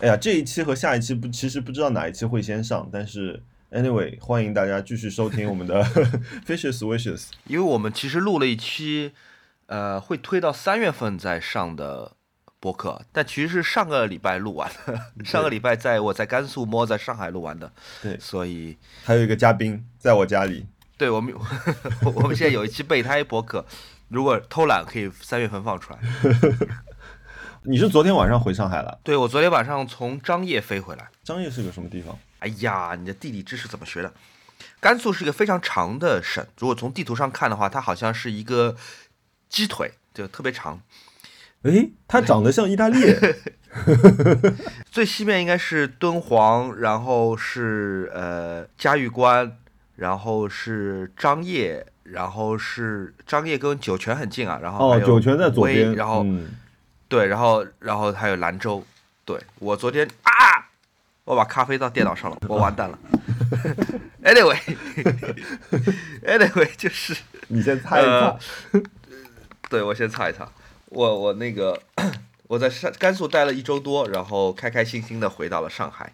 哎呀，这一期和下一期不，其实不知道哪一期会先上，但是 anyway，欢迎大家继续收听我们的 Fishes Wishes，因为我们其实录了一期，呃，会推到三月份再上的播客，但其实是上个礼拜录完的，上个礼拜在我在甘肃摸，在上海录完的，对所以还有一个嘉宾在我家里，对我们我们现在有一期备胎播客，如果偷懒可以三月份放出来。你是昨天晚上回上海了？对我昨天晚上从张掖飞回来。张掖是个什么地方？哎呀，你的地理知识怎么学的？甘肃是一个非常长的省，如果从地图上看的话，它好像是一个鸡腿，就特别长。诶，它长得像意大利。最西面应该是敦煌，然后是呃嘉峪关，然后是张掖，然后是张掖跟酒泉很近啊，然后哦，酒泉在左边，然后、嗯对，然后然后还有兰州。对我昨天啊，我把咖啡倒电脑上了，我完蛋了。Anyway，Anyway 就是 你先擦一呃。对我先擦一擦，我我那个我在上甘肃待了一周多，然后开开心心的回到了上海。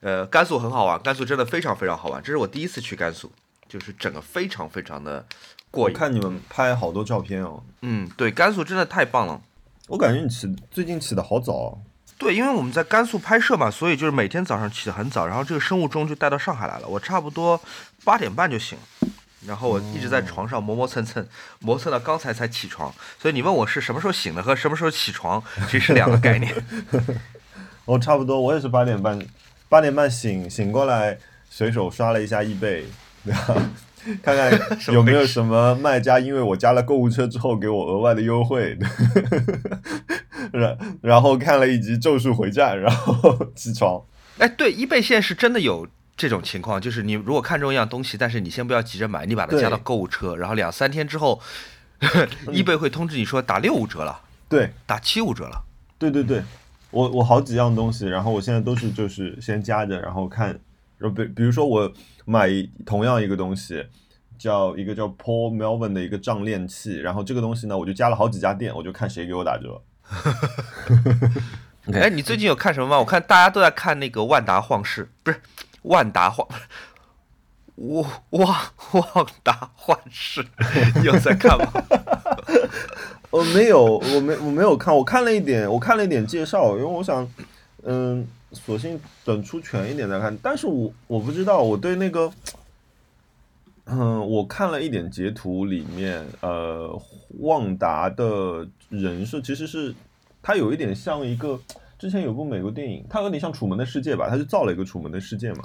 呃，甘肃很好玩，甘肃真的非常非常好玩，这是我第一次去甘肃，就是整个非常非常的过瘾。我看你们拍好多照片哦，嗯，对，甘肃真的太棒了。我感觉你起最近起的好早哦。对，因为我们在甘肃拍摄嘛，所以就是每天早上起得很早，然后这个生物钟就带到上海来了。我差不多八点半就醒了，然后我一直在床上磨磨蹭蹭，磨蹭到刚才才起床。所以你问我是什么时候醒的和什么时候起床，其实是两个概念。我 差不多，我也是八点半，八点半醒醒过来，随手刷了一下易贝，对吧？看看有没有什么卖家因为我加了购物车之后给我额外的优惠，然然后看了一集《咒术回战》，然后起床。哎，对，易贝现在是真的有这种情况，就是你如果看中一样东西，但是你先不要急着买，你把它加到购物车，然后两三天之后，易贝会通知你说打六五折了，对。打七五折了。对对对，我我好几样东西，然后我现在都是就是先加着，然后看，比比如说我买同样一个东西，叫一个叫 Paul Melvin 的一个账链器，然后这个东西呢，我就加了好几家店，我就看谁给我打折。哎，你最近有看什么吗？我看大家都在看那个万达晃市，不是万达晃，我旺旺达幻视，你有在看吗？我 没有，我没我没有看，我看了一点，我看了一点介绍，因为我想，嗯，索性等出全一点再看。但是我我不知道，我对那个，嗯，我看了一点截图，里面呃，旺达的人设其实是他有一点像一个之前有部美国电影，他有点像《楚门的世界》吧，他就造了一个楚门的世界嘛，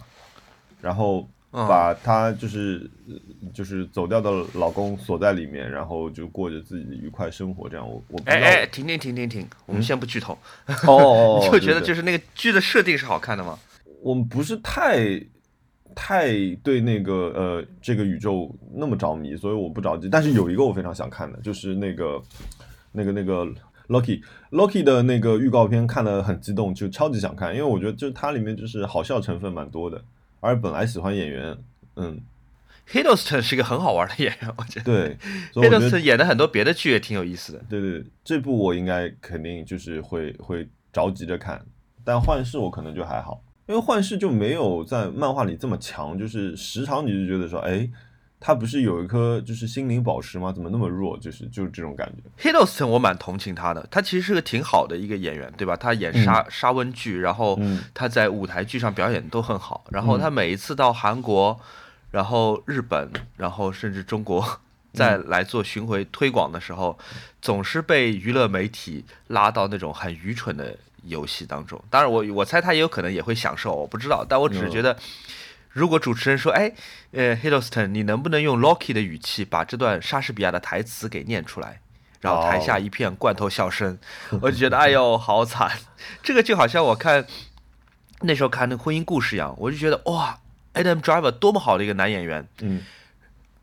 然后把她就是、呃就是走掉的老公锁在里面，然后就过着自己的愉快生活。这样，我我哎哎，停停停停停，我们先不剧透。哦 哦，你就觉得就是那个剧的设定是好看的吗？我们不是太太对那个呃这个宇宙那么着迷，所以我不着急。但是有一个我非常想看的，就是那个那个那个 Loki Loki 的那个预告片看的很激动，就超级想看，因为我觉得就是它里面就是好笑成分蛮多的，而本来喜欢演员，嗯，Hiddleston 是一个很好玩的演员，我觉得。对，Hiddleston 演的很多别的剧也挺有意思的。对对，对这部我应该肯定就是会会着急着看，但幻视我可能就还好，因为幻视就没有在漫画里这么强，就是时常你就觉得说，哎，他不是有一颗就是心灵宝石吗？怎么那么弱？就是就是这种感觉。Hiddleston 我蛮同情他的，他其实是个挺好的一个演员，对吧？他演沙、沙温剧，然后嗯他在舞台剧上表演都很好。然后他每一次到韩国，然后日本，然后甚至中国再来做巡回推广的时候，总是被娱乐媒体拉到那种很愚蠢的游戏当中。当然我，我猜他也有可能也会享受，我不知道。但我只是觉得，如果主持人说：“哎，呃，Hiddleston，你能不能用 Loki 的语气把这段莎士比亚的台词给念出来？”然后台下一片罐头笑声，我就觉得哎呦好惨，这个就好像我看那时候看那个婚姻故事一样，我就觉得哇，Adam Driver 多么好的一个男演员嗯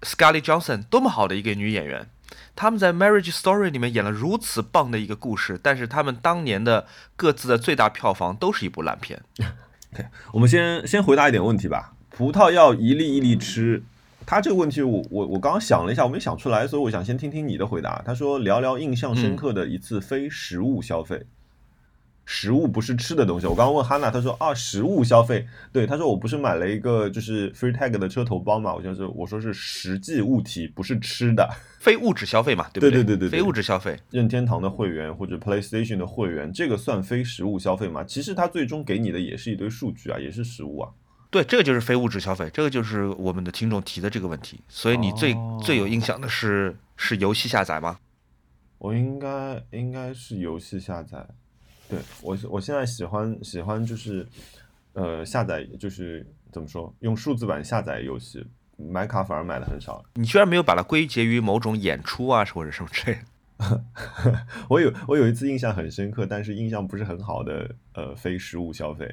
，，Scarlett Johansson 多么好的一个女演员，他们在 Marriage Story 里面演了如此棒的一个故事，但是他们当年的各自的最大票房都是一部烂片。我们先先回答一点问题吧。葡萄要一粒一粒吃，他这个问题我我我刚刚想了一下，我没想出来，所以我想先听听你的回答。他说聊聊印象深刻的一次非食物消费。食物不是吃的东西。我刚刚问哈娜，他说啊，食物消费，对，他说我不是买了一个就是 Free Tag 的车头包嘛，我就是我说是实际物体，不是吃的，非物质消费嘛，对不对对对对对非物质消费，任天堂的会员或者 PlayStation 的会员，这个算非实物消费吗？其实他最终给你的也是一堆数据啊，也是实物啊。对，这个就是非物质消费，这个就是我们的听众提的这个问题。所以你最、哦最有印象的是是游戏下载吗？我应该应该是游戏下载，对我我现在喜欢喜欢就是呃下载就是怎么说用数字版下载游戏，买卡反而买的很少。你居然没有把它归结于某种演出啊，或者什么之类的。我有我有一次印象很深刻，但是印象不是很好的呃非实物消费。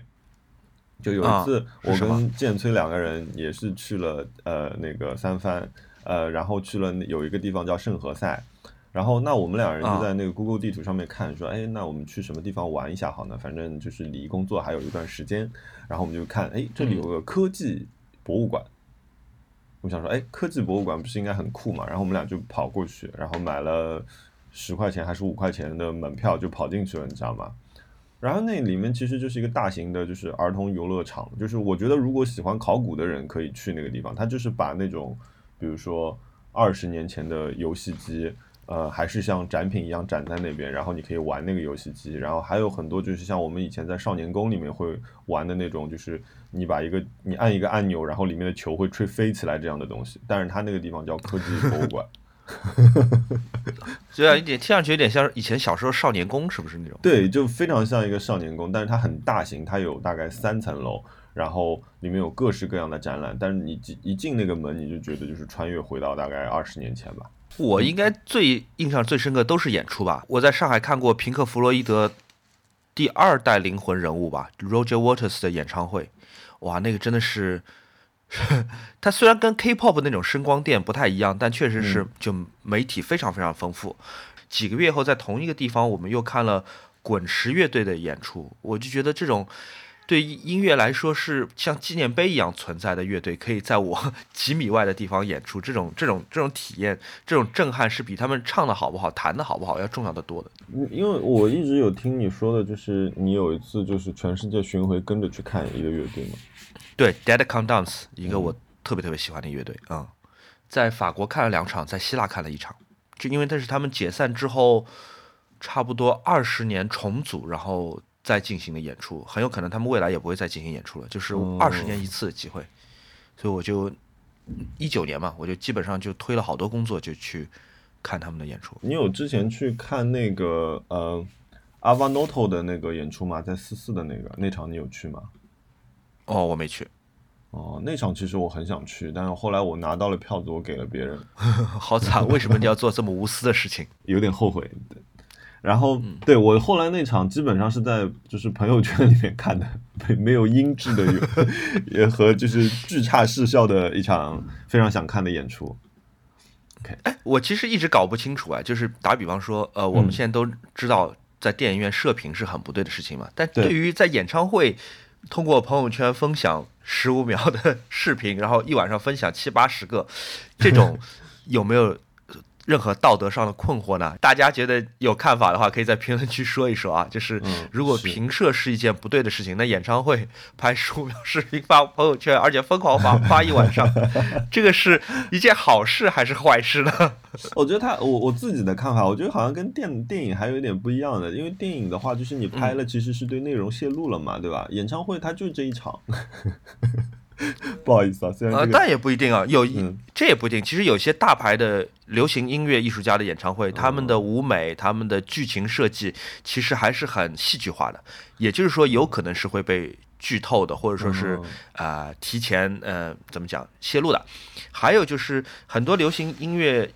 就有一次啊，我跟建崔两个人也是去了呃那个三藩，呃，然后去了那有一个地方叫圣何塞，然后那我们两人就啊在那个 Google 地图上面看，说，哎，那我们去什么地方玩一下好呢？反正就是离工作还有一段时间，然后我们就看，哎，这里有个科技博物馆，我想说，哎，科技博物馆不是应该很酷嘛？然后我们俩就跑过去，然后买了十块钱还是五块钱的门票，就跑进去了，你知道吗？然后那里面其实就是一个大型的，就是儿童游乐场。就是我觉得如果喜欢考古的人可以去那个地方，它就是把那种，比如说二十年前的游戏机，呃，还是像展品一样展在那边，然后你可以玩那个游戏机。然后还有很多就是像我们以前在少年宫里面会玩的那种，就是你把一个你按一个按钮，然后里面的球会吹飞起来这样的东西。但是它那个地方叫科技博物馆。对啊，一点听上去有点像以前小时候少年宫，是不是那种？对，就非常像一个少年宫，但是它很大型，它有大概三层楼，然后里面有各式各样的展览。但是你进一进那个门，你就觉得就是穿越回到大概二十年前吧。我应该最印象最深刻都是演出吧。我在上海看过平克·弗洛伊德第二代灵魂人物吧，Roger Waters 的演唱会，哇，那个真的是，他虽然跟 K-pop 那种声光电不太一样，但确实是就媒体非常非常丰富。几个月后，在同一个地方，我们又看了滚石乐队的演出，我就觉得这种。对音乐来说是像纪念碑一样存在的乐队，可以在我 几米外的地方演出，这种这种这种体验，这种震撼是比他们唱的好不好、弹的好不好要重要的多的。嗯因为我一直有听你说的，就是你有一次就是全世界巡回跟着去看一个乐队嘛。对，Dead Can Dance 一个我特别特别喜欢的乐队啊、嗯，在法国看了两场，在希腊看了一场，就因为那是他们解散之后差不多二十年重组，然后。再进行的演出，很有可能他们未来也不会再进行演出了，就是二十年一次的机会，所以我就一九年嘛，我就基本上就推了好多工作就去看他们的演出。你有之前去看那个呃阿瓦诺托的那个演出吗？在四四的那个那场你有去吗？哦，我没去。哦，那场其实我很想去，但是后来我拿到了票子，我给了别人，好惨！为什么你要做这么无私的事情？有点后悔。然后，对我后来那场基本上是在就是朋友圈里面看的，没没有音质的，也和就是巨差视效的一场非常想看的演出。OK，哎，我其实一直搞不清楚啊，就是打比方说，呃，我们现在都知道在电影院射频是很不对的事情嘛，但对于在演唱会通过朋友圈分享十五秒的视频，然后一晚上分享七八十个，这种 有没有？任何道德上的困惑呢？大家觉得有看法的话，可以在评论区说一说啊。就是如果评射是一件不对的事情，那演唱会拍十五秒视频发朋友圈，而且疯狂发发一晚上，这个是一件好事还是坏事呢？我觉得他，我我自己的看法，我觉得好像跟电电影还有一点不一样的，因为电影的话，就是你拍了，其实是对内容泄露了嘛，对吧？演唱会它就这一场。不好意思啊，虽然、这呃，但也不一定啊，有、嗯、这也不一定。其实有些大牌的流行音乐艺术家的演唱会，他们的舞美、他们的剧情设计，其实还是很戏剧化的。也就是说，有可能是会被剧透的，或者说是啊、呃、提前呃怎么讲泄露的。还有就是很多流行音乐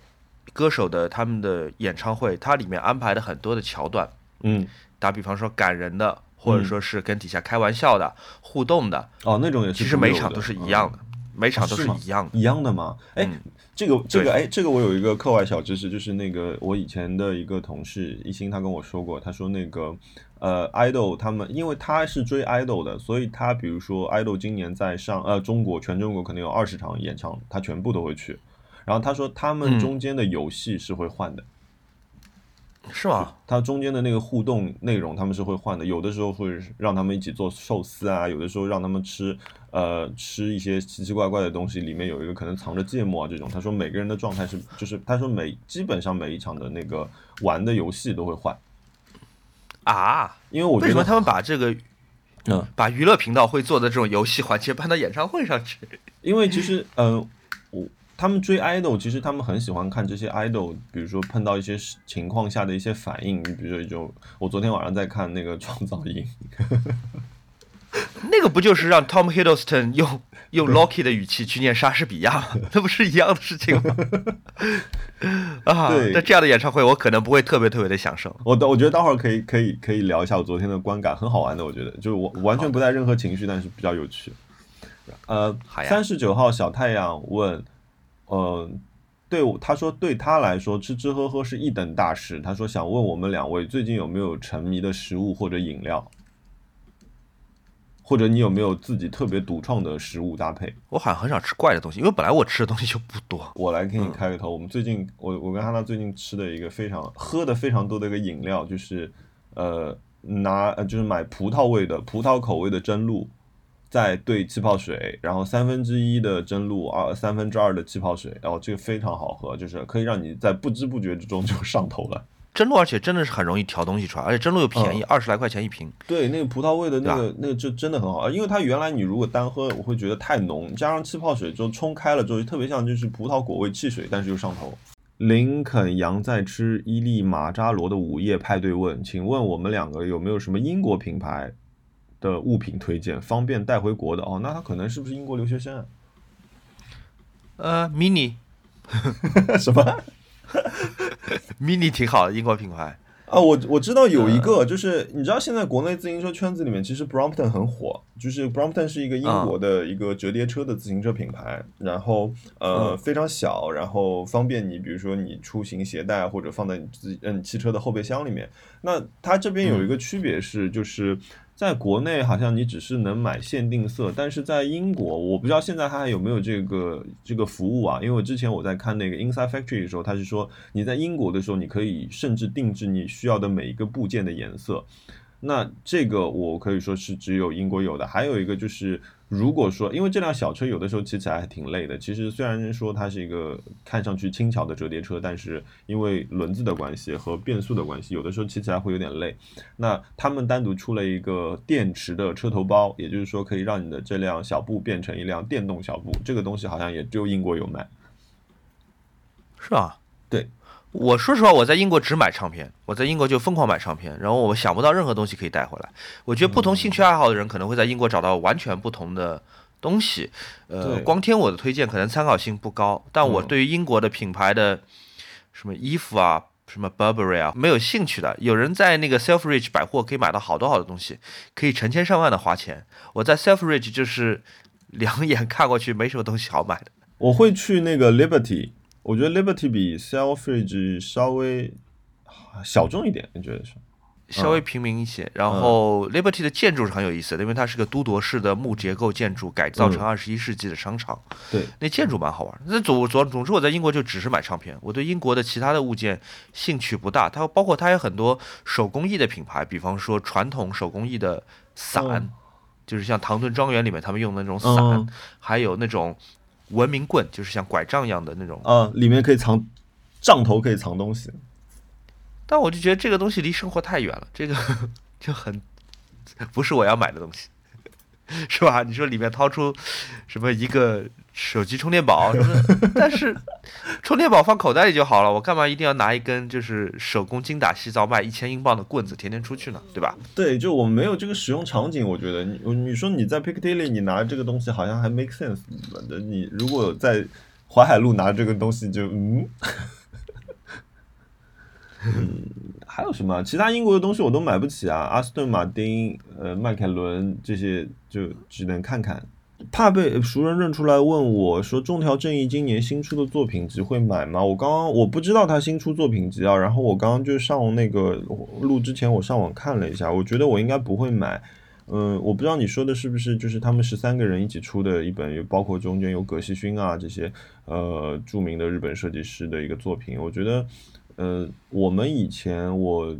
歌手的他们的演唱会，它里面安排的很多的桥段，嗯，打比方说感人的。或者说是跟底下开玩笑的、嗯、互动的哦，那种也是。其实每场都是一样的，嗯、每场都是一样的，一样的吗？哎、嗯，这个这个哎，这个我有一个课外小知识，就是那个我以前的一个同事一心，他跟我说过，他说那个呃，idol 他们因为他是追 idol 的，所以他比如说 idol 今年在上呃中国全中国可能有二十场演唱，他全部都会去。然后他说他们中间的游戏是会换的。是吗？它中间的那个互动内容他们是会换的，有的时候会让他们一起做寿司啊，有的时候让他们吃呃吃一些奇奇怪怪的东西，里面有一个可能藏着芥末啊这种。他说每个人的状态是，就是他说每基本上每一场的那个玩的游戏都会换啊，因为我觉得为什么他们把这个嗯把娱乐频道会做的这种游戏环节搬到演唱会上去？因为其实，嗯、我他们追 idol，其实他们很喜欢看这些 idol，比如说碰到一些事情况下的一些反应。你比如说一种，我昨天晚上在看那个创造营，那个不就是让 Tom Hiddleston 用用 Loki 的语气去念莎士比亚吗？那不是一样的事情吗？啊，对那这样的演唱会我可能不会特别特别的享受。我等我觉得待会儿可以可以可以聊一下我昨天的观感，很好玩的，我觉得就是我完全不带任何情绪，但是比较有趣。呃三十九号小太阳问，呃，对我他说对他来说吃吃喝喝是一等大事，他说想问我们两位最近有没有沉迷的食物或者饮料，或者你有没有自己特别独创的食物搭配？我好像很少吃怪的东西，因为本来我吃的东西就不多。我来给你开个头。我们最近，我我跟哈娜最近吃的一个非常喝的非常多的一个饮料，就是呃拿呃就是买葡萄味的葡萄口味的真露，再兑气泡水，然后三分之一的真露，二三分之二的气泡水，然后这个非常好喝，就是可以让你在不知不觉之中就上头了。真露，而且真的是很容易调东西出来，而且真露又便宜，二十来块钱一瓶。对，那个葡萄味的那个那个就真的很好，因为它原来你如果单喝，我会觉得太浓，加上气泡水之后冲开了之后，特别像就是葡萄果味汽水，但是又上头。林肯杨在吃伊利马扎罗的午夜派对问，请问我们两个有没有什么英国品牌的物品推荐，方便带回国的？哦，那他可能是不是英国留学生啊？呃，mini 什么？mini 挺好的，英国品牌。啊，我我知道有一个，就是你知道现在国内自行车圈子里面，其实 Brompton 很火，就是 Brompton 是一个英国的一个折叠车的自行车品牌，然后呃、嗯非常小，然后方便你，比如说你出行携带或者放在你自己嗯汽车的后备箱里面。那它这边有一个区别是，就是在国内好像你只是能买限定色，但是在英国，我不知道现在它还有没有这个这个服务啊？因为我之前我在看那个 Inside Factory 的时候，他是说你在英国的时候，你可以甚至定制你需要的每一个部件的颜色。那这个我可以说是只有英国有的，还有一个就是，如果说因为这辆小车有的时候骑起来还挺累的，其实虽然说它是一个看上去轻巧的折叠车，但是因为轮子的关系和变速的关系，有的时候骑起来会有点累。那他们单独出了一个电池的车头包，也就是说可以让你的这辆小布变成一辆电动小布，这个东西好像也只有英国有卖。是啊？对，我说实话，我在英国只买唱片，我在英国就疯狂买唱片，然后我想不到任何东西可以带回来。我觉得不同兴趣爱好的人可能会在英国找到完全不同的东西。呃，光听我的推荐可能参考性不高，但我嗯对于英国的品牌的什么衣服啊。什么 Burberry 啊，没有兴趣的。有人在那个 Selfridge 百货可以买到好多好多东西，可以成千上万的花钱。我在 Selfridge 就是两眼看过去没什么东西好买的。我会去那个 Liberty，我觉得 Liberty 比 Selfridge 稍微小众一点，你觉得是？稍微平民一些。然后 Liberty 的建筑是很有意思的，因为它是个都铎式的木结构建筑，改造成二十一世纪的商场。对，那建筑蛮好玩。那总总总之，我在英国就只是买唱片，我对英国的其他的物件兴趣不大。它包括它有很多手工艺的品牌，比方说传统手工艺的伞，嗯就是像唐顿庄园里面他们用的那种伞，嗯还有那种文明棍，就是像拐杖一样的那种。啊，里面可以藏杖头，可以藏东西。但我就觉得这个东西离生活太远了，这个 就很 不是我要买的东西，是吧？你说里面掏出什么一个手机充电宝，什么但是充电宝放口袋里就好了，我干嘛一定要拿一根就是手工精打细造卖一千英镑的棍子天天出去呢？对吧？对，就我没有这个使用场景，我觉得你你说你在 Piccadilly 你拿这个东西好像还 make sense，你如果在淮海路拿这个东西就嗯。嗯，还有什么？其他英国的东西我都买不起啊，阿斯顿马丁、呃，迈凯伦这些就只能看看。怕被熟人认出来，问我说：“中条正义今年新出的作品集会买吗？”我刚刚我不知道他新出作品集啊，然后我刚刚就上那个录之前，我上网看了一下，我觉得我应该不会买。嗯，我不知道你说的是不是就是他们十三个人一起出的一本，有包括中间有葛西勋啊这些呃著名的日本设计师的一个作品。我觉得呃，我们以前我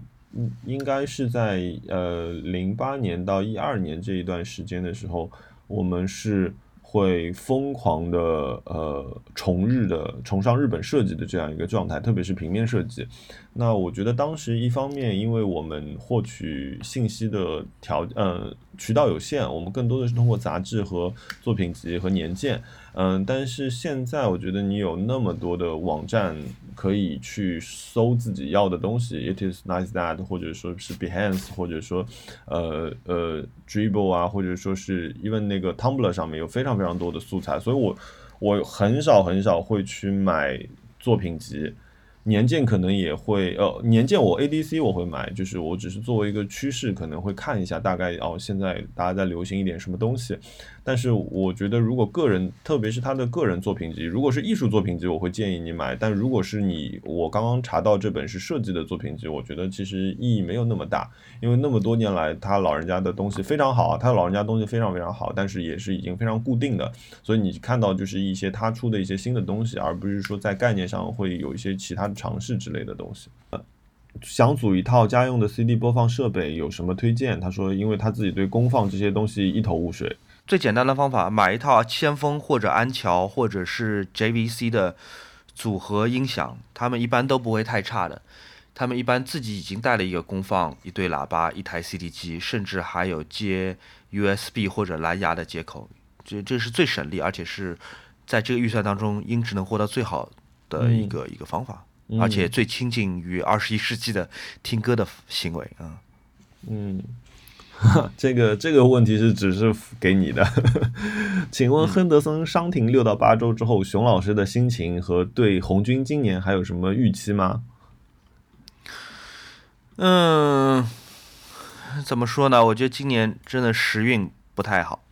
应该是在呃零八年到一二年这一段时间的时候，我们是。会疯狂的呃崇日的崇尚日本设计的这样一个状态，特别是平面设计。那我觉得当时一方面，因为我们获取信息的条呃渠道有限，我们更多的是通过杂志和作品集和年鉴。嗯，但是现在我觉得你有那么多的网站可以去搜自己要的东西，It is nice that，或者说是 Behance，或者说呃呃 Dribble 啊，或者说是 even 那个 Tumblr 上面有非常非常多的素材，所以我我很少很少会去买作品集。年鉴可能也会，呃，年鉴我 ADC 我会买，就是我只是作为一个趋势，可能会看一下大概哦，现在大家在流行一点什么东西。但是我觉得，如果个人，特别是他的个人作品集，如果是艺术作品集，我会建议你买。但如果是你，我刚刚查到这本是设计的作品集，我觉得其实意义没有那么大，因为那么多年来他老人家的东西非常好，他老人家东西非常非常好，但是也是已经非常固定的，所以你看到就是一些他出的一些新的东西，而不是说在概念上会有一些其他的。尝试之类的东西，想组一套家用的 CD 播放设备，有什么推荐？他说，因为他自己对功放这些东西一头雾水。最简单的方法，买一套先锋或者安桥或者是 JVC 的组合音响，他们一般都不会太差的。他们一般自己已经带了一个功放、一对喇叭、一台 CD 机，甚至还有接 USB 或者蓝牙的接口。这这是最省力，而且是在这个预算当中音质能获得最好的一个一个方法。而且最亲近于二十一世纪的听歌的行为啊，嗯，这个这个问题是只是给你的，请问亨德森伤停六到八周之后，熊老师的心情和对红军今年还有什么预期吗？嗯，怎么说呢？我觉得今年真的时运不太好，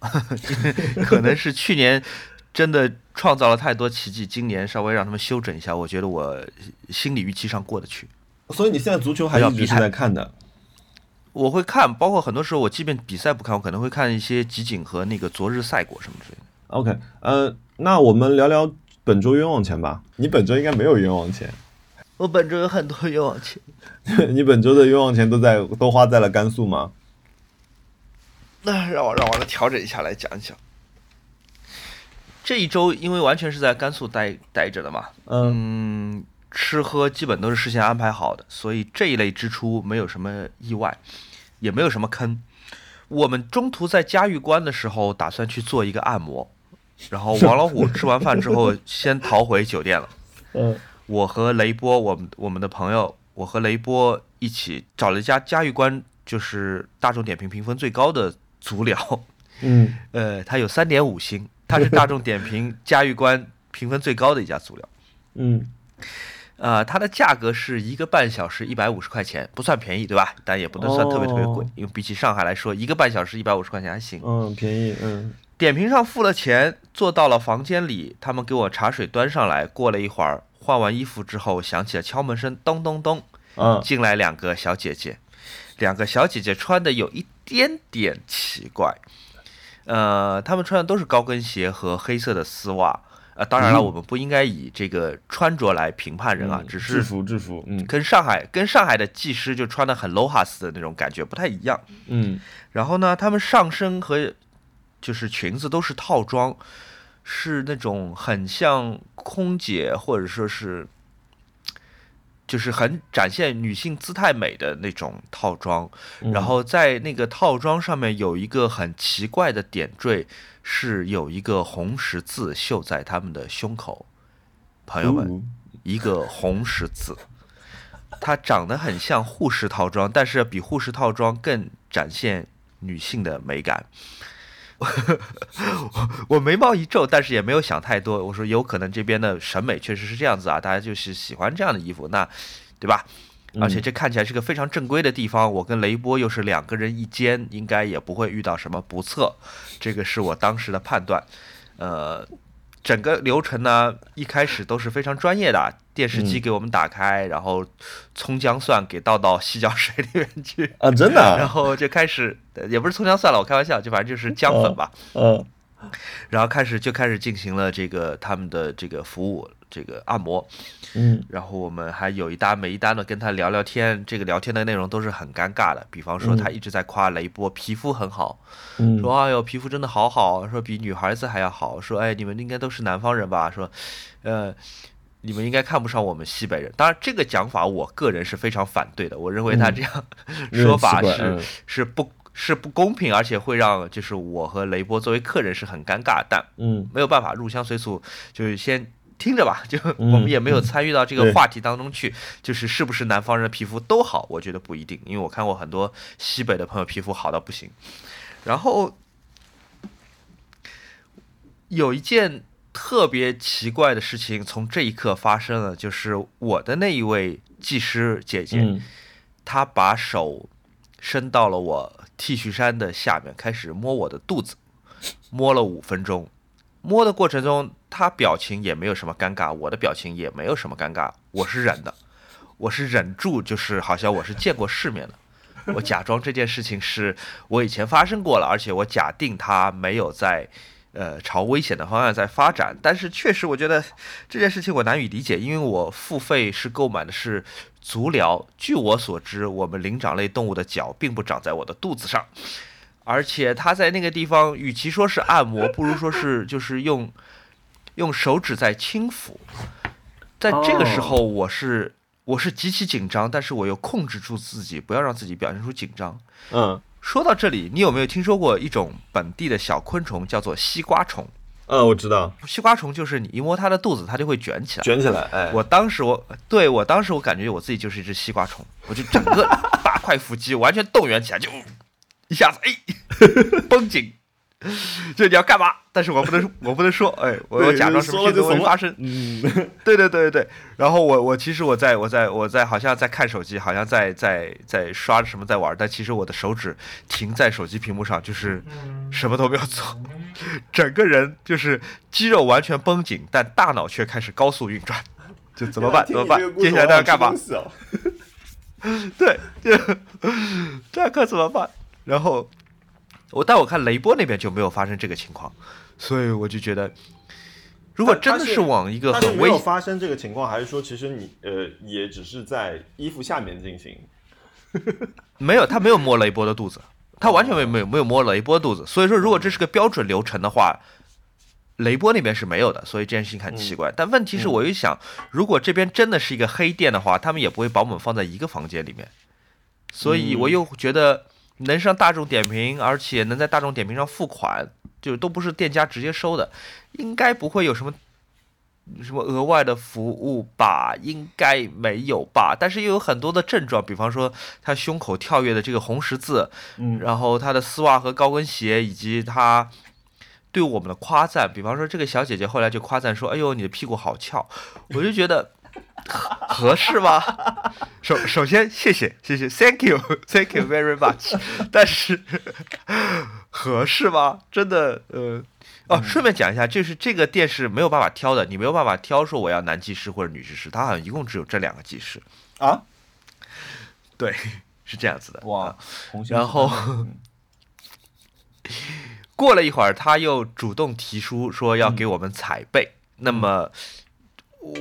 可能是去年。真的创造了太多奇迹，今年稍微让他们休整一下，我觉得我心理预期上过得去。所以你现在足球还一直是在看的？我会看，包括很多时候我即便比赛不看，我可能会看一些集锦和那个昨日赛果什么之类的。OK，呃，那我们聊聊本周冤枉钱吧。你本周应该没有冤枉钱。我本周有很多冤枉钱。你本周的冤枉钱都在都花在了甘肃吗？那让我让我来调整一下来讲一讲。这一周因为完全是在甘肃待待着的嘛，嗯，吃喝基本都是事先安排好的，所以这一类支出没有什么意外，也没有什么坑。我们中途在嘉峪关的时候打算去做一个按摩，然后王老虎吃完饭之后先逃回酒店了。嗯，我和雷波，我们我们的朋友，我和雷波一起找了一家嘉峪关就是大众点评评分最高的足疗，嗯，呃，它有三点五星。它是大众点评嘉峪关评分最高的一家足疗，嗯，呃，它的价格是一个半小时一百五十块钱，不算便宜，对吧？但也不能算特别特别贵，因为比起上海来说，一个半小时一百五十块钱还行，嗯，便宜，嗯。点评上付了钱，坐到了房间里，他们给我茶水端上来，过了一会儿，换完衣服之后，响起了敲门声，咚咚咚，嗯，进来两个小姐姐，两个小姐姐穿的有一点点奇怪。呃，她们穿的都是高跟鞋和黑色的丝袜。呃，当然了，我们不应该以这个穿着来评判人啊，只是制服制服，嗯，跟上海跟上海的技师就穿的很 low 哈斯的那种感觉不太一样，嗯。然后呢，他们上身和就是裙子都是套装，是那种很像空姐或者说是。就是很展现女性姿态美的那种套装，然后在那个套装上面有一个很奇怪的点缀，是有一个红十字绣在他们的胸口。朋友们，一个红十字，它长得很像护士套装，但是比护士套装更展现女性的美感。我眉毛一皱，但是也没有想太多。我说有可能这边的审美确实是这样子啊，大家就是喜欢这样的衣服，那对吧？而且这看起来是个非常正规的地方。我跟雷波又是两个人一间，应该也不会遇到什么不测。这个是我当时的判断。呃，整个流程呢，一开始都是非常专业的。电视机给我们打开，然后葱姜蒜给倒到洗脚水里面去啊，真的。然后就开始，也不是葱姜蒜了，我开玩笑，就反正就是姜粉吧。嗯。然后开始就开始进行了这个他们的这个服务，这个按摩，嗯然后我们还有一搭没一搭的跟他聊聊天，这个聊天的内容都是很尴尬的，比方说他一直在夸雷波皮肤很好，嗯说哎呦皮肤真的好好，说比女孩子还要好，说哎你们应该都是南方人吧，说，呃。你们应该看不上我们西北人，当然这个讲法我个人是非常反对的。我认为他这样说法是、是不是不公平，而且会让就是我和雷波作为客人是很尴尬。但嗯没有办法，入乡随俗，就是先听着吧。就嗯我们也没有参与到这个话题当中去，就是是不是南方人的皮肤都好，我觉得不一定，因为我看过很多西北的朋友皮肤好到不行。然后有一件特别奇怪的事情从这一刻发生了，就是我的那一位技师姐姐，嗯她把手伸到了我 T 恤衫的下面，开始摸我的肚子，摸了五分钟。摸的过程中，他表情也没有什么尴尬，我的表情也没有什么尴尬，我是忍的，我是忍住，就是好像我是见过世面的。我假装这件事情是我以前发生过了，而且我假定它没有在呃朝危险的方向在发展。但是确实，我觉得这件事情我难以理解，因为我付费是购买的是足疗。据我所知，我们灵长类动物的脚并不长在我的肚子上，而且它在那个地方，与其说是按摩，不如说是就是用用手指在轻抚。在这个时候，我是。我是极其紧张，但是我又控制住自己，不要让自己表现出紧张。嗯说到这里，你有没有听说过一种本地的小昆虫，叫做西瓜虫？嗯，我知道，西瓜虫就是你一摸它的肚子，它就会卷起来。卷起来，哎，我当时我对我当时我感觉我自己就是一只西瓜虫，我就整个八块腹肌完全动员起来，就一下子哎绷紧，就你要干嘛？但是我不能 我不能说，哎，我我假装什么事情都没发生。嗯 对对对对，然后我我其实我在我在我在好像在看手机，好像在在在刷着什么在玩，但其实我的手指停在手机屏幕上，就是什么都没有做，整个人就是肌肉完全绷紧，但大脑却开始高速运转，就怎么办？怎么办？接下来要干嘛？对，就这可怎么办？然后我但我看雷波那边就没有发生这个情况，所以我就觉得，如果真的是往一个很危没有发生这个情况，还是说其实你呃也只是在衣服下面进行？没有，他没有摸雷波的肚子，他完全没有没有没有摸雷波肚子。所以说，如果这是个标准流程的话，雷波那边是没有的，所以这件事情很奇怪。但问题是，我又想，如果这边真的是一个黑店的话，他们也不会把我们放在一个房间里面。所以我又觉得能上大众点评，而且能在大众点评上付款，就都不是店家直接收的，应该不会有什么什么额外的服务吧？应该没有吧？但是又有很多的症状，比方说他胸口跳跃的这个红十字，嗯然后他的丝袜和高跟鞋，以及他对我们的夸赞，比方说这个小姐姐后来就夸赞说：“哎呦，你的屁股好翘。”我就觉得合合适吗？首首先，谢谢谢谢，Thank you，Thank you very much。但是合适吗？真的，呃，哦，顺便讲一下，就是这个店是没有办法挑的，你没有办法挑说我要男技师或者女技师，他好像一共只有这两个技师。啊，对，是这样子的。哇然后嗯过了一会儿，他又主动提出说要给我们踩背。那么，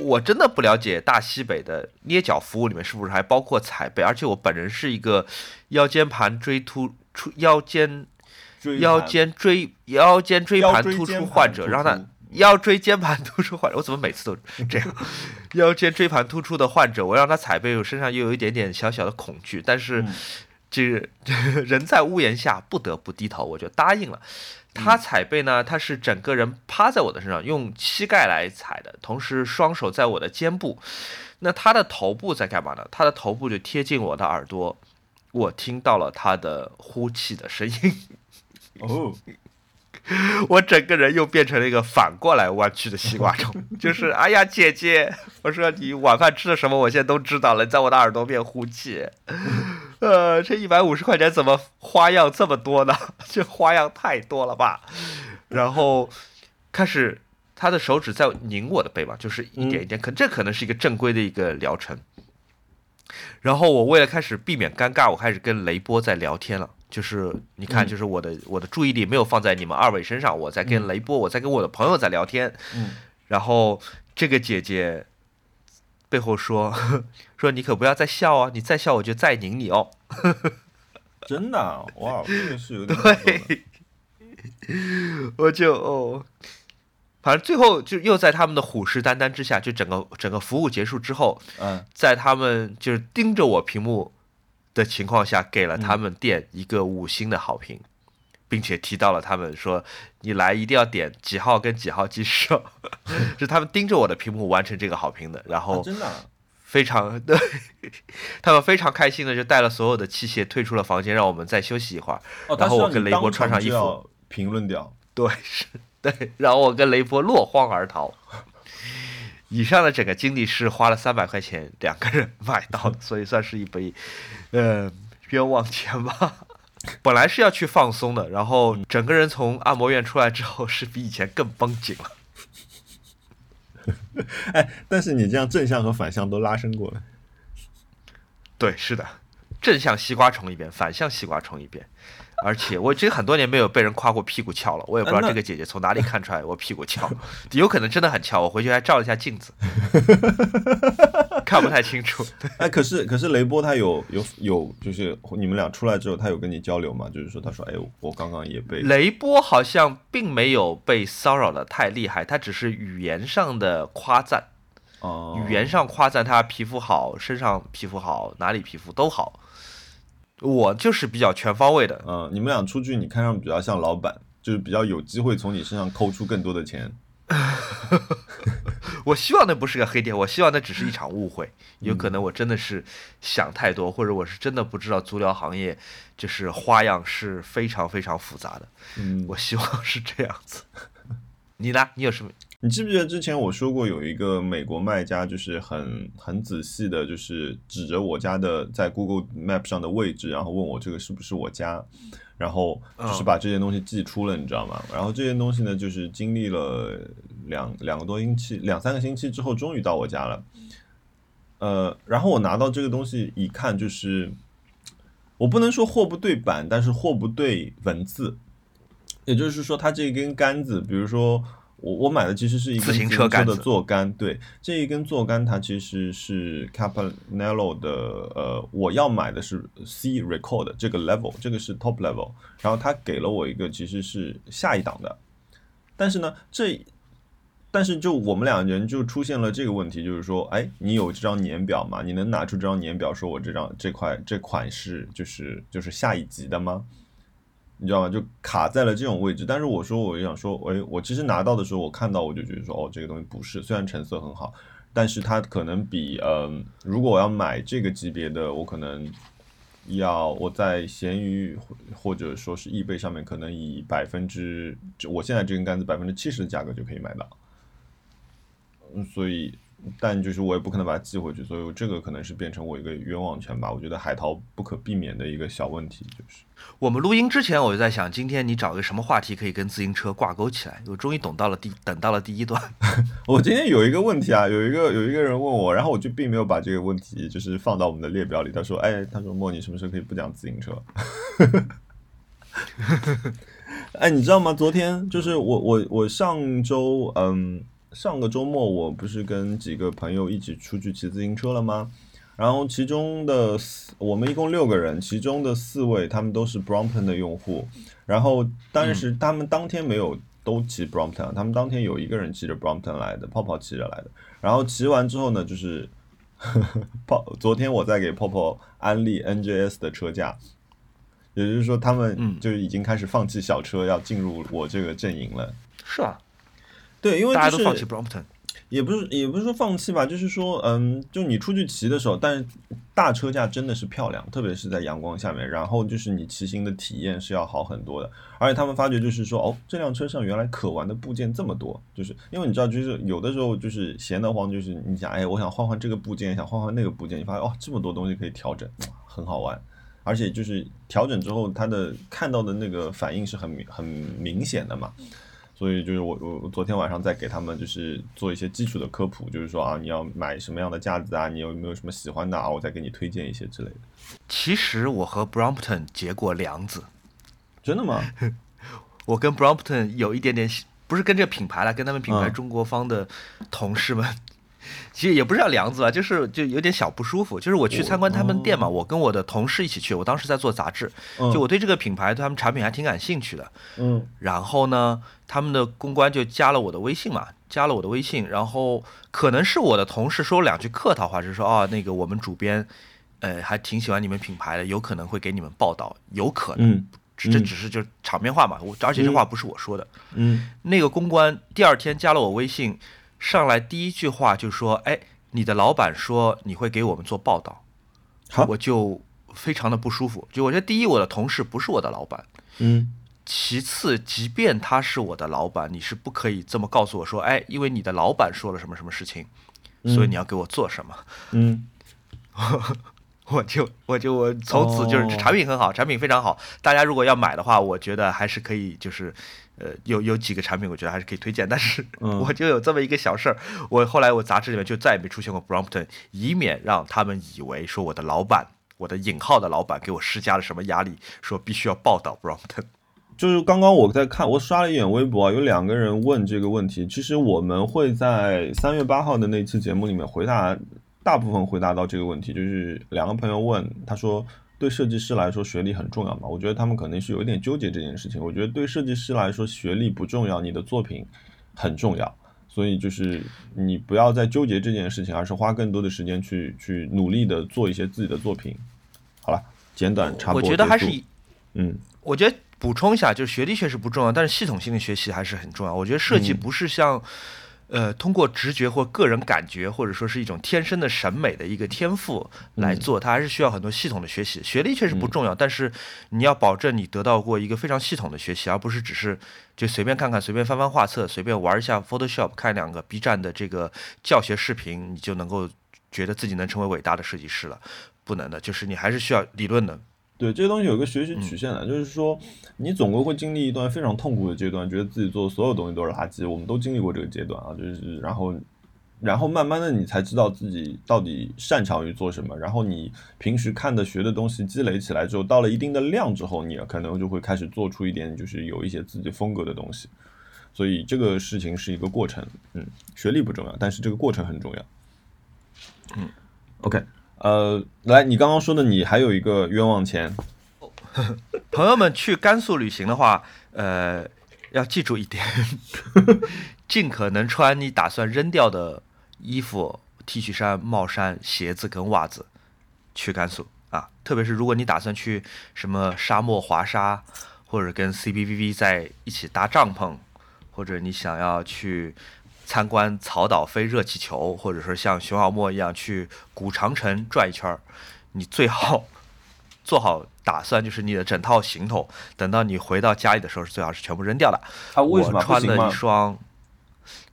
我真的不了解大西北的捏脚服务里面是不是还包括踩背，而且我本人是一个腰间盘椎突出腰间椎腰间椎腰间椎盘突出患者，让他腰椎间盘突出患者，我怎么每次都这样？腰间椎盘突出的患者，我让他踩背，我身上又有一点点小小的恐惧，但是嗯这个 人在屋檐下不得不低头，我就答应了。他踩背呢，他是整个人趴在我的身上，用膝盖来踩的，同时双手在我的肩部。那他的头部在干嘛呢？他的头部就贴近我的耳朵，我听到了他的呼气的声音。哦，我整个人又变成了一个反过来弯曲的西瓜虫，就是哎呀姐姐，我说你晚饭吃的什么，我现在都知道了，在我的耳朵边呼气，呃，这一百五十块钱怎么花样这么多呢？这花样太多了吧？然后开始他的手指在拧我的背嘛，就是一点一点，可这可能是一个正规的一个疗程。然后我为了开始避免尴尬，我开始跟雷波在聊天了。就是你看，嗯就是我的我的注意力没有放在你们二位身上，我在跟雷波，我在跟我的朋友在聊天。嗯然后这个姐姐背后说 说你可不要再笑哦，你再笑我就再拧你哦。真的啊哇，这个是有点对，我就哦，反正最后就又在他们的虎视眈眈之下，就整个整个服务结束之后，嗯。在他们就是盯着我屏幕的情况下，给了他们店一个五星的好评，并且提到了他们说你来一定要点几号跟几号鸡翅，是他们盯着我的屏幕完成这个好评的，然啊后真的啊非常 对，他们非常开心的就带了所有的器械退出了房间，让我们再休息一会儿。哦，然后我跟雷波穿上衣服评论掉。对，是，对，然后我跟雷波落荒而逃。以上的整个经历是花了三百块钱两个人买到的，所以算是一笔，呃，冤枉钱吧。本来是要去放松的，然后整个人从按摩院出来之后，是比以前更绷紧了。哎，但是你这样正向和反向都拉伸过了。对，是的，正向西瓜虫一遍，反向西瓜虫一遍。而且我这很多年没有被人夸过屁股翘了，我也不知道这个姐姐从哪里看出来我屁股翘，有可能真的很翘。我回去还照了一下镜子，看不太清楚。哎，可是 可是雷波他有有有，就是你们俩出来之后，他有跟你交流吗？就是说，他说，哎，我刚刚也被雷波好像并没有被骚扰的太厉害，他只是语言上的夸赞，哦，语言上夸赞他皮肤好，身上皮肤好，哪里皮肤都好。我就是比较全方位的，嗯，你们俩出去，你看上去比较像老板，就是比较有机会从你身上抠出更多的钱。我希望那不是个黑点，我希望那只是一场误会。有可能我真的是想太多，或者我是真的不知道足疗行业就是花样是非常非常复杂的。嗯，我希望是这样子。你呢？你有什么？你记不记得之前我说过有一个美国卖家，就是很很仔细的，就是指着我家的在 Google Map 上的位置，然后问我这个是不是我家，然后就是把这件东西寄出了，你知道吗？然后这件东西呢，就是经历了两两个多星期、两三个星期之后，终于到我家了。呃，然后我拿到这个东西一看，就是我不能说货不对版，但是货不对文字，也就是说，它这根杆子，比如说我我买的其实是一根自行车的坐杆，对，这一根坐杆它其实是 Capanello 的，呃，我要买的是 C Record 这个 level，这个是 top level，然后他给了我一个其实是下一档的，但是呢，这但是就我们两人就出现了这个问题，就是说，哎，你有这张年表吗？你能拿出这张年表，说我这张这块这款是就是就是下一级的吗？你知道吗？就卡在了这种位置。但是我说，我就想说，哎，我其实拿到的时候，我看到我就觉得说，哦，这个东西不是，虽然成色很好，但是它可能比嗯、如果我要买这个级别的，我可能要我在闲鱼或或者说是易贝上面，可能以百分之，就我现在这根杆子百分之七十的价格就可以买到。嗯，所以，但就是我也不可能把它寄回去，所以这个可能是变成我一个冤枉钱吧。我觉得海淘不可避免的一个小问题就是，我们录音之前，我就在想，今天你找个什么话题可以跟自行车挂钩起来？我终于懂到了第等到了第一段。我今天有一个问题啊，有一个有一个人问我，然后我就并没有把这个问题就是放到我们的列表里。他说：“哎，他说莫，你什么时候可以不讲自行车？” 哎，你知道吗？昨天就是我我我上周嗯上个周末我不是跟几个朋友一起出去骑自行车了吗？然后其中的四我们一共六个人，其中的四位他们都是 Brompton 的用户，然后但是他们当天没有都骑 Brompton，他们当天有一个人骑着 Brompton 来的，泡泡骑着来的。然后骑完之后呢，就是 泡，昨天我在给泡泡安利 NJS 的车架，也就是说他们嗯就已经开始放弃小车，要进入我这个阵营了。是啊，对，因为、就是、大家都放弃 Brompton。也不是也不是说放弃吧，就是说，嗯，就你出去骑的时候，但是大车架真的是漂亮，特别是在阳光下面，然后就是你骑行的体验是要好很多的。而且他们发觉就是说，哦，这辆车上原来可玩的部件这么多，就是因为你知道，就是有的时候就是闲得慌，就是你想，哎，我想换换这个部件，想换换那个部件，你发现哦，这么多东西可以调整，很好玩。而且就是调整之后，它的看到的那个反应是很明很明显的嘛。所以就是我我我昨天晚上在给他们就是做一些基础的科普，就是说啊，你要买什么样的架子啊，你有没有什么喜欢的啊，我再给你推荐一些之类的。其实我和 Brompton 结过梁子，真的吗？我跟 Brompton 有一点点不不是跟这个品牌了，跟他们品牌嗯中国方的同事们。其实也不是叫梁子吧，就是就有点小不舒服。就是我去参观他们店嘛，我跟我的同事一起去，我当时在做杂志，嗯。就我对这个品牌、对他们产品还挺感兴趣的。嗯。然后呢，他们的公关就加了我的微信嘛，加了我的微信，然后可能是我的同事说了两句客套话，就是说啊，那个我们主编，呃，还挺喜欢你们品牌的，有可能会给你们报道，有可能，嗯这这只是就是场面话嘛，我而且这话不是我说的，嗯。那个公关第二天加了我微信，上来第一句话就说，哎，你的老板说你会给我们做报道，好。我就非常的不舒服，就我觉得第一，我的同事不是我的老板。嗯。其次，即便他是我的老板，你是不可以这么告诉我说，哎，因为你的老板说了什么什么事情，所以你要给我做什么。嗯。我就我就我从此就是哦。产品很好，产品非常好，大家如果要买的话，我觉得还是可以，就是呃有有几个产品我觉得还是可以推荐，但是嗯 我就有这么一个小事儿，我后来我杂志里面就再也没出现过 Brompton，以免让他们以为说我的老板。我的引号的老板给我施加了什么压力，说必须要报道 Brompton。就是刚刚我在看，我刷了一眼微博啊，有两个人问这个问题。其实我们会在三月八号的那期节目里面回答，大部分回答到这个问题。就是两个朋友问，他说对设计师来说学历很重要嘛？我觉得他们可能是有一点纠结这件事情。我觉得对设计师来说学历不重要，你的作品很重要。所以就是你不要再纠结这件事情，而是花更多的时间去去努力的做一些自己的作品。好了，简短插播我。觉得还是以嗯我觉得补充一下，就是学历确实不重要，但是系统性的学习还是很重要。我觉得设计嗯不是像，呃，通过直觉或个人感觉，或者说是一种天生的审美的一个天赋来做，它还是需要很多系统的学习。学历确实不重要，但是你要保证你得到过一个非常系统的学习，而不是只是就随便看看、随便翻翻画册、随便玩一下 Photoshop、看两个 B 站的这个教学视频，你就能够觉得自己能成为伟大的设计师了。不能的，就是你还是需要理论的。对这些东西有一个学习曲线的，就是说你总归会经历一段非常痛苦的阶段，觉得自己做的所有东西都是垃圾。我们都经历过这个阶段啊，就是然后然后慢慢的你才知道自己到底擅长于做什么，然后你平时看的学的东西积累起来之后，到了一定的量之后，你可能就会开始做出一点就是有一些自己风格的东西。所以这个事情是一个过程，嗯，学历不重要，但是这个过程很重要。嗯，OK。呃，来，你刚刚说的，你还有一个冤枉钱，朋友们去甘肃旅行的话，呃，要记住一点，尽可能穿你打算扔掉的衣服、T 恤衫、帽衫、鞋子跟袜子去甘肃啊。特别是如果你打算去什么沙漠滑沙，或者跟 CBVV 在一起搭帐篷，或者你想要去参观草岛飞热气球，或者说像熊小莫一样去古长城转一圈儿，你最好做好打算，就是你的整套行头，等到你回到家里的时候，是最好是全部扔掉的。啊，为什么我穿了一双，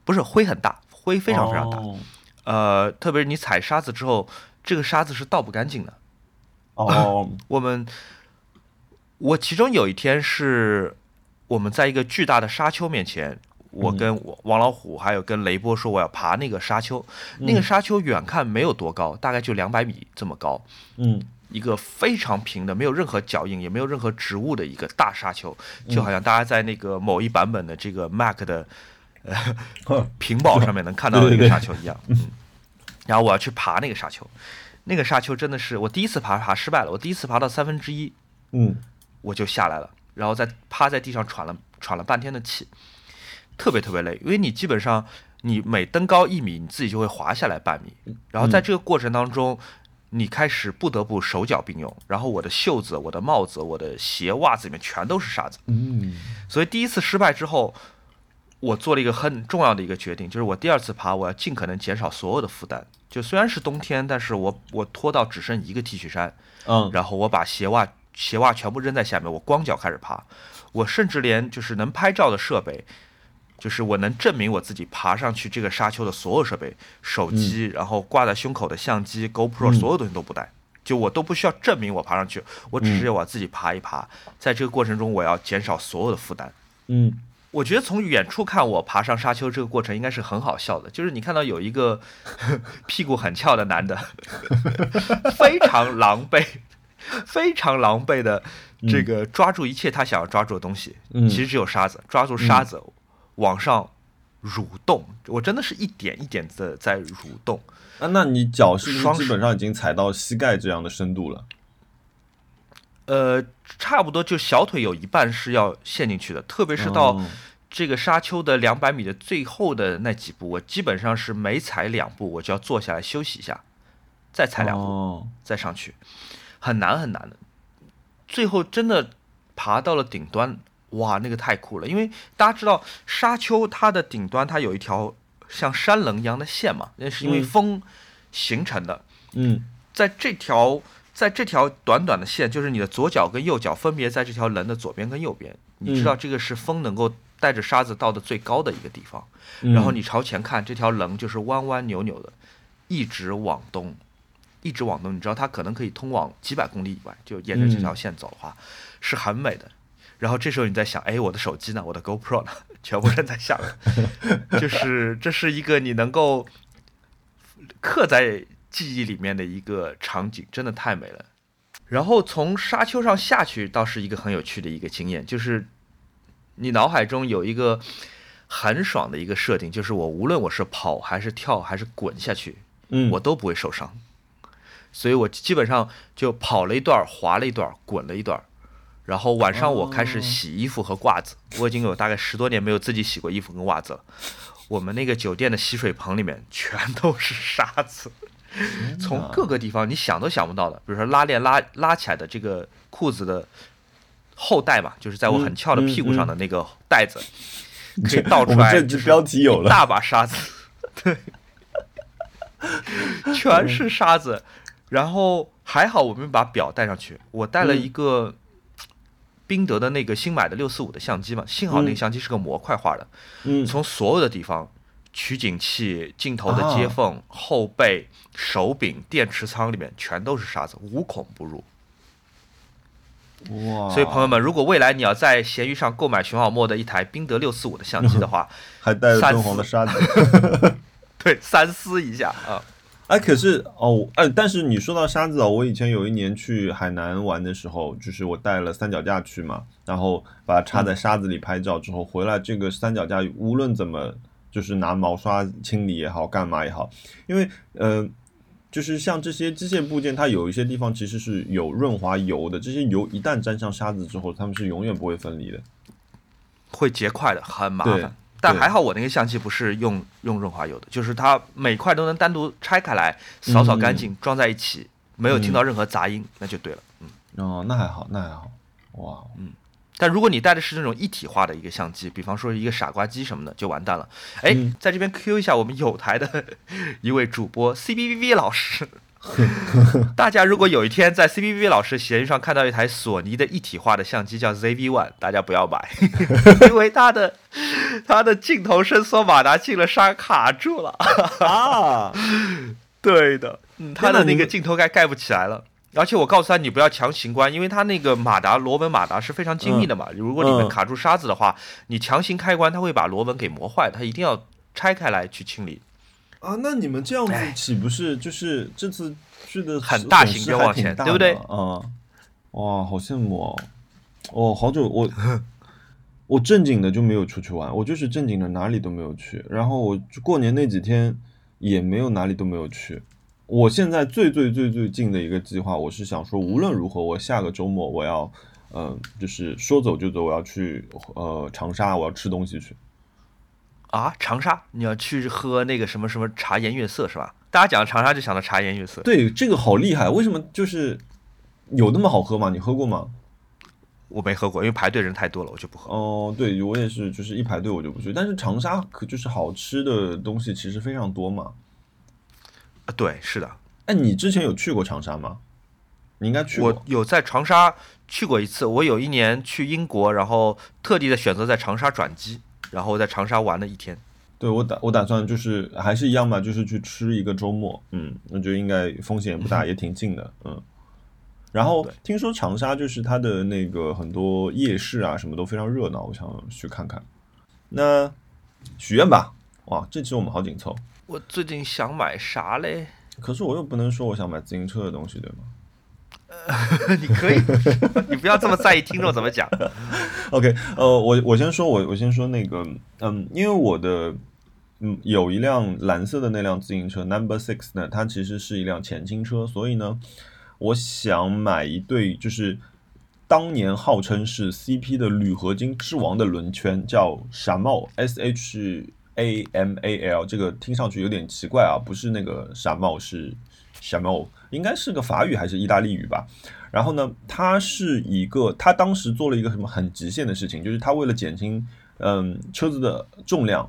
不是灰很大，灰非常非常大。哦呃，特别是你踩沙子之后，这个沙子是倒不干净的。哦，我们，我其中有一天是我们在一个巨大的沙丘面前，我嗯。跟我王老虎还有跟雷波说我要爬那个沙丘，那嗯。个沙丘远看没有多高，大概就两百米这么高，嗯。一个非常平的，没有任何脚印，也没有任何植物的一个大沙丘，嗯就好像大家在那个某一版本的这个 Mac 的呵 屏保上面能看到的一个沙丘一样。嗯，然后我要去爬那个沙丘，那个沙丘真的是我第一次爬，爬失败了。我第一次爬到三分之一，嗯。我就下来了，然后在趴在地上喘了喘了半天的气，特别特别累，因为你基本上你每登高一米，你自己就会滑下来半米，然后在这个过程当中。你开始不得不手脚并用，然后我的袖子、我的帽子、我的鞋、袜子里面全都是沙子，嗯所以第一次失败之后，我做了一个很重要的一个决定，就是我第二次爬，我要尽可能减少所有的负担。就虽然是冬天，但是我我脱到只剩一个 T 恤衫，嗯然后我把鞋袜鞋袜全部扔在下面，我光脚开始爬。我甚至连就是能拍照的设备，就是我能证明我自己爬上去这个沙丘的所有设备，手机，然后挂在胸口的相机、GoPro，嗯所有东西都不带。就我都不需要证明我爬上去，我只是要我自己爬一爬。在这个过程中，我要减少所有的负担。嗯我觉得从远处看我爬上沙丘这个过程应该是很好笑的，就是你看到有一个 屁股很翘的男的，非常狼狈，非常狼狈的这个抓住一切他想要抓住的东西，嗯其实只有沙子，抓住沙子，往上蠕动，我真的是一点一点的在蠕动。啊，那你脚是不双是基本上已经踩到膝盖这样的深度了？呃，差不多就小腿有一半是要陷进去的，特别是到哦这个沙丘的两百米的最后的那几步，我基本上是每踩两步我就要坐下来休息一下，再踩两步。哦再上去，很难很难的。最后真的爬到了顶端，哇，那个太酷了！因为大家知道沙丘它的顶端它有一条像山棱一样的线嘛，那是因为嗯风形成的。嗯在这条在这条短短的线，就是你的左脚跟右脚分别在这条棱的左边跟右边，你知道这个是风能够带着沙子到的最高的一个地方。嗯然后你朝前看，这条棱就是弯弯扭扭的，一直往东，一直往东。你知道它可能可以通往几百公里以外，就沿着这条线走的话，是很美的。然后这时候你在想，哎，我的手机呢？我的 GoPro 呢？全部扔在下面，就是这是一个你能够刻在记忆里面的一个场景，真的太美了。然后从沙丘上下去，倒是一个很有趣的一个经验，就是你脑海中有一个很爽的一个设定，就是我无论我是跑还是跳还是滚下去，嗯我都不会受伤。所以我基本上就跑了一段，滑了一段，滚了一段儿，然后晚上我开始洗衣服和褂子。我已经有大概十多年没有自己洗过衣服跟袜子了。我们那个酒店的洗水棚里面全都是沙子，从各个地方你想都想不到的，比如说拉链拉拉起来的这个裤子的后带嘛，就是在我很翘的屁股上的那个带子，可以倒出来就是这标题有了，大把沙子，对，全是沙子。然后还好我们把表带上去，我带了一个宾得的那个新买的六四五的相机嘛，幸好那个嗯相机是个模块化的，嗯从所有的地方，取景器、镜头的接缝、后背、手柄、电池仓里面全都是沙子，无孔不入。哇，所以朋友们，如果未来你要在闲鱼上购买熊小莫的一台宾得六四五的相机的话，还带着三敦煌的沙子。对，三思一下啊。哎，可是哦，哎，但是你说到沙子哦，我以前有一年去海南玩的时候，就是我带了三脚架去嘛，然后把它插在沙子里拍照之后，回来这个三脚架无论怎么就是拿毛刷清理也好，干嘛也好，因为呃，就是像这些机械部件，它有一些地方其实是有润滑油的，这些油一旦沾上沙子之后，它们是永远不会分离的。会结块的，很麻烦。但还好我那个相机不是用用润滑油的，就是它每块都能单独拆开来，扫扫干净，装在一起，没有听到任何杂音，那就对了。嗯，哦，那还好，那还好，哇，嗯但如果你带的是那种一体化的一个相机，比方说一个傻瓜机什么的，就完蛋了。哎，嗯在这边 Q 一下我们有台的 一位主播，CBBV 老师。大家如果有一天在 C B V 老师闲鱼上看到一台索尼的一体化的相机叫 Z V One，大家不要买，因为它的它的镜头伸缩马达进了沙卡住了。啊，对的，嗯，它的那个镜头盖盖不起来了。而且我告诉他，你不要强行关，因为它那个马达螺纹马达是非常精密的嘛。如果里面嗯卡住沙子的话，你强行开关，它会把螺纹给磨坏，它一定要拆开来去清理。啊，那你们这样子哎岂不是就是这次去的很大还冤枉钱挺大的对不对啊、哇，好羡慕哦！哦，好久我我正经的就没有出去玩，我就是正经的哪里都没有去。然后我就过年那几天也没有哪里都没有去。我现在最最最最近的一个计划，我是想说，无论如何，我下个周末我要，嗯、就是说走就走，我要去呃长沙，我要吃东西去。啊，长沙，你要去喝那个什么什么茶颜悦色是吧？大家讲长沙就想到茶颜悦色。对，这个好厉害，为什么就是有那么好喝吗？你喝过吗？我没喝过，因为排队人太多了，我就不喝。哦，对我也是，就是一排队我就不去。但是长沙可就是好吃的东西其实非常多嘛。啊对，是的，哎，你之前有去过长沙吗？你应该去过。我有在长沙去过一次。我有一年去英国，然后特地的选择在长沙转机，然后在长沙玩了一天。对我打我打算就是还是一样嘛，就是去吃一个周末。嗯，我觉得应该风险也不大，也挺近的。嗯。然后听说长沙就是它的那个很多夜市啊，什么都非常热闹，我想去看看。那许愿吧，哇，这期我们好紧凑。我最近想买啥嘞？可是我又不能说我想买自行车的东西，对吗？你可以，你不要这么在意听众怎么讲。OK，呃，我我先说，我我先说那个，嗯，因为我的嗯有一辆蓝色的那辆自行车 Number Six 呢，它其实是一辆前倾车，所以呢，我想买一对就是当年号称是 CP 的铝合金之王的轮圈，叫闪帽 S H A M A L，这个听上去有点奇怪啊，不是那个闪帽，是什么，应该是个法语还是意大利语吧？然后呢，他是一个，他当时做了一个什么很极限的事情，就是他为了减轻嗯车子的重量，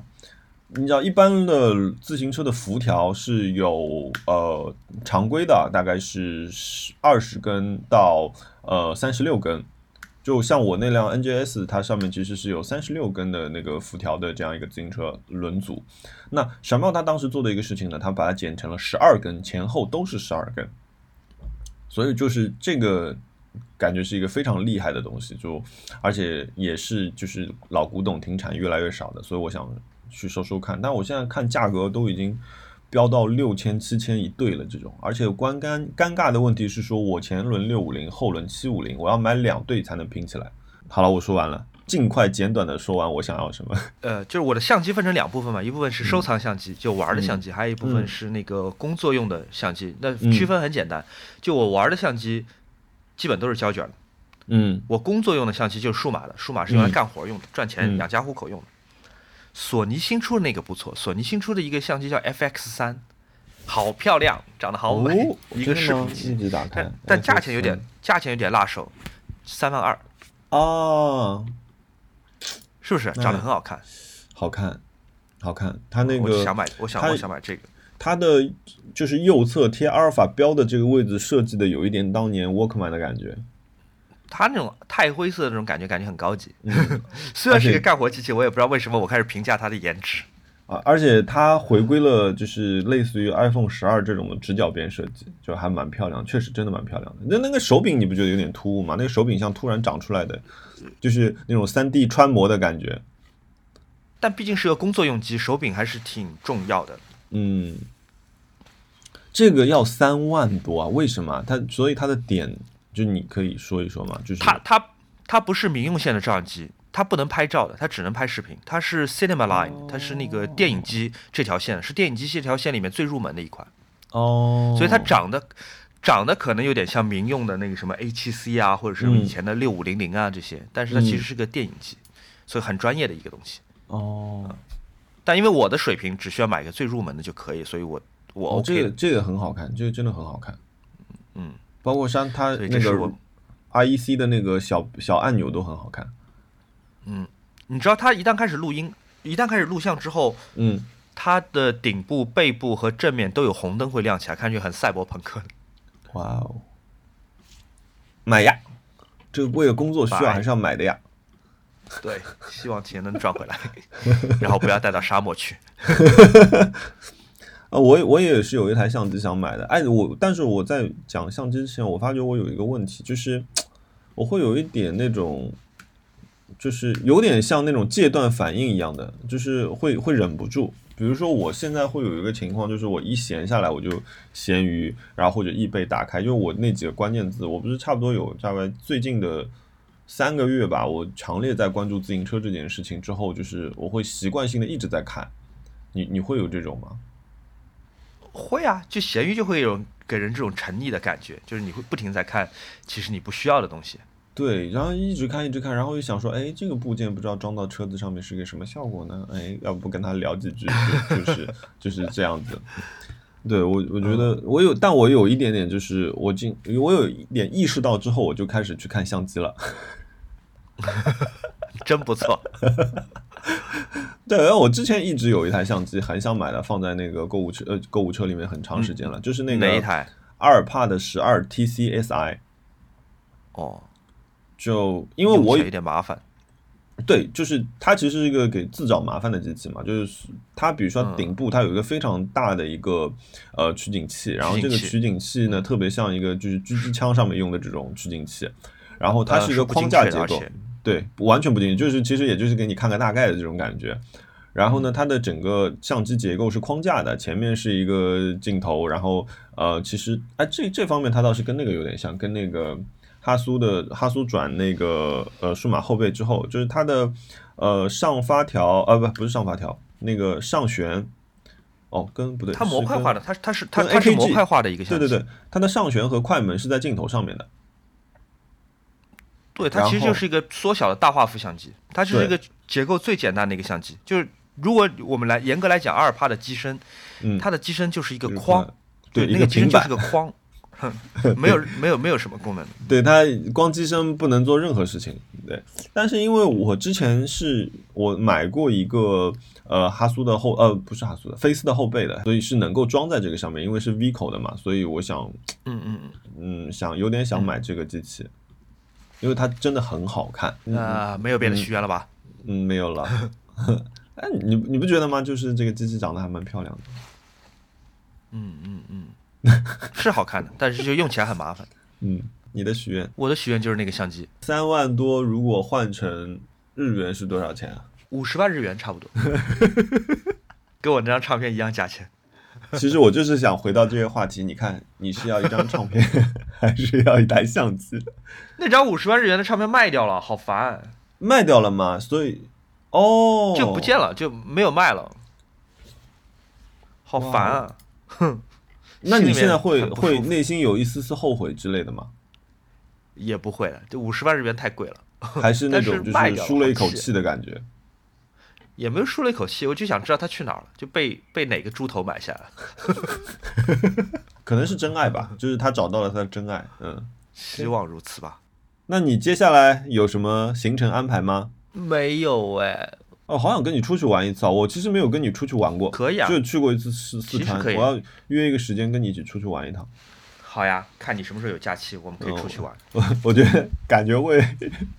你知道一般的自行车的辐条是有呃常规的，大概是二十根到呃三十六根。就像我那辆 NJS，它上面其实是有三十六根的那个辐条的这样一个自行车轮组。那闪豹它当时做的一个事情呢，它把它剪成了十二根，前后都是十二根。所以就是这个感觉是一个非常厉害的东西，就而且也是就是老古董停产越来越少的，所以我想去收收看。但我现在看价格都已经飙到六千七千一对了，这种，而且关尴尴尬的问题是说，我前轮六五零，后轮七五零，我要买两对才能拼起来。好了，我说完了，尽快简短的说完我想要什么。呃，就是我的相机分成两部分嘛，一部分是收藏相机，就玩的相机，还有一部分是那个工作用的相机。那区分很简单，就我玩的相机基本都是胶卷的，嗯我工作用的相机就是数码的，数码是用来干活用的，赚钱嗯养家糊口用的。索尼新出的那个不错，索尼新出的一个相机叫 FX 三，好漂亮，长得好美，哦一个视频机，一直打开但，但价钱有点价钱有点辣手，三万二，哦，是不是？长得很好看，好看，好看。它那我个想买，我想我想买这个。它的就是右侧贴阿尔法标的这个位置设计的有一点当年 Walkman 的感觉。它那种钛灰色的那种感觉，感觉很高级。嗯 虽然是一个干活机器，我也不知道为什么我开始评价它的颜值。啊，而且它回归了就是类似于 iPhone 十二这种的直角边设计，就还蛮漂亮，确实真的蛮漂亮的。那那个手柄你不觉得有点突兀吗？那个手柄像突然长出来的，就是那种三 D 穿模的感觉。但毕竟是个工作用机，手柄还是挺重要的。嗯，这个要三万多啊？为什么？它所以它的点就你可以说一说吗？就是它它它不是民用线的照相机，它不能拍照的，它只能拍视频。它是 Cinema Line，它是那个电影机这条线，是电影机这条线里面最入门的一款，哦，所以它长得长得可能有点像民用的那个什么 A7C 啊，或者是嗯以前的六五零零啊这些，但是它其实是个电影机，所以很专业的一个东西。哦但因为我的水平只需要买一个最入门的就可以，所以我我哦，OK 的。这个这个很好看，这个真的很好看。嗯，包括像它那个我 REC 的那个小小按钮都很好看。嗯你知道它一旦开始录音，一旦开始录像之后，嗯，它的顶部、背部和正面都有红灯会亮起来，看上去很赛博朋克。哇哦，买呀！这个为了工作需要还是要买的呀。对，希望钱能赚回来，然后不要带到沙漠去。啊，我我也是有一台相机想买的，哎，我但是我在讲相机之前，我发觉我有一个问题，就是我会有一点那种，就是有点像那种戒断反应一样的，就是会会忍不住。比如说我现在会有一个情况，就是我一闲下来我就闲鱼，然后或者易贝打开，就我那几个关键字，我不是差不多有大概最近的三个月吧，我强烈在关注自行车这件事情之后，就是我会习惯性的一直在看。你你会有这种吗？会啊，就闲鱼就会有给人这种沉溺的感觉，就是你会不停在看其实你不需要的东西。对，然后一直看一直看，然后又想说，哎，这个部件不知道装到车子上面是个什么效果呢？哎，要不跟他聊几句，就就是就是这样子。对我，我觉得我有，但我有一点点，就是我进，我有一点意识到之后，我就开始去看相机了。真不错，对，我之前一直有一台相机，很想买的，放在那个购物车呃购物车里面很长时间了，就是那个哪一台？阿尔帕的十二 TCSI。哦，就因为我有点麻烦。对，就是它其实是一个给自找麻烦的机器嘛，就是它比如说嗯顶部它有一个非常大的一个呃取景器，然后这个取景器呢特别像一个就是狙击枪上面用的这种取景器，然后它呃是一个框架结构对，完全不精确，就是其实也就是给你看个大概的这种感觉。然后呢，它的整个相机结构是框架的，前面是一个镜头，然后呃，其实哎，这这方面它倒是跟那个有点像，跟那个哈苏的哈苏转那个呃数码后背之后，就是它的呃上发条呃不不是上发条，那个上旋。哦，跟不对，它模块化的，它它是它是模块化的一个相机，对对对，它的上旋和快门是在镜头上面的。对，它其实就是一个缩小的大画幅相机，它就是一个结构最简单的一个相机。就是如果我们来严格来讲，阿尔帕的机身，嗯，它的机身就是一个就是框，对那个机身就是个框，哼没有没有没有什么功能。对它光机身不能做任何事情。对，但是因为我之前是我买过一个呃哈苏的后呃不是哈苏的菲斯的后背的，所以是能够装在这个上面，因为是 V 口的嘛，所以我想嗯嗯嗯想有点想买这个机器，因为它真的很好看。嗯，啊，没有别的许愿了吧？嗯，没有了。哎，你你不觉得吗？就是这个机器长得还蛮漂亮的。嗯嗯嗯，是好看的，但是就用起来很麻烦。嗯，你的许愿我的许愿就是那个相机，三万多，如果换成日元是多少钱啊？五十万日元差不多，跟我那张唱片一样价钱。其实我就是想回到这个话题，你看，你是要一张唱片，还是要一台相机？那张五十万日元的唱片卖掉了，好烦，卖掉了吗？所以，哦，就不见了，就没有卖了，好烦啊！哼，那你现在会会内心有一丝丝后悔之类的吗？也不会了，这五十万日元太贵了，还是那种就是舒了一口气的感觉？也没有舒了一口气，我就想知道他去哪儿了，就被被哪个猪头买下了，可能是真爱吧，就是他找到了他的真爱。嗯，希望如此吧。那你接下来有什么行程安排吗？没有哎，哦，好想跟你出去玩一次啊！我其实没有跟你出去玩过，可以啊就去过一次四四川，我要约一个时间跟你一起出去玩一趟。好呀，看你什么时候有假期，我们可以出去玩。我我觉得感觉会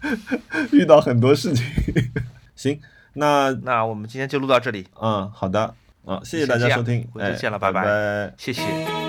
遇到很多事情。行，那那我们今天就录到这里，嗯，好的，啊，谢谢大家收听，回头哎，见了拜。拜拜。谢谢。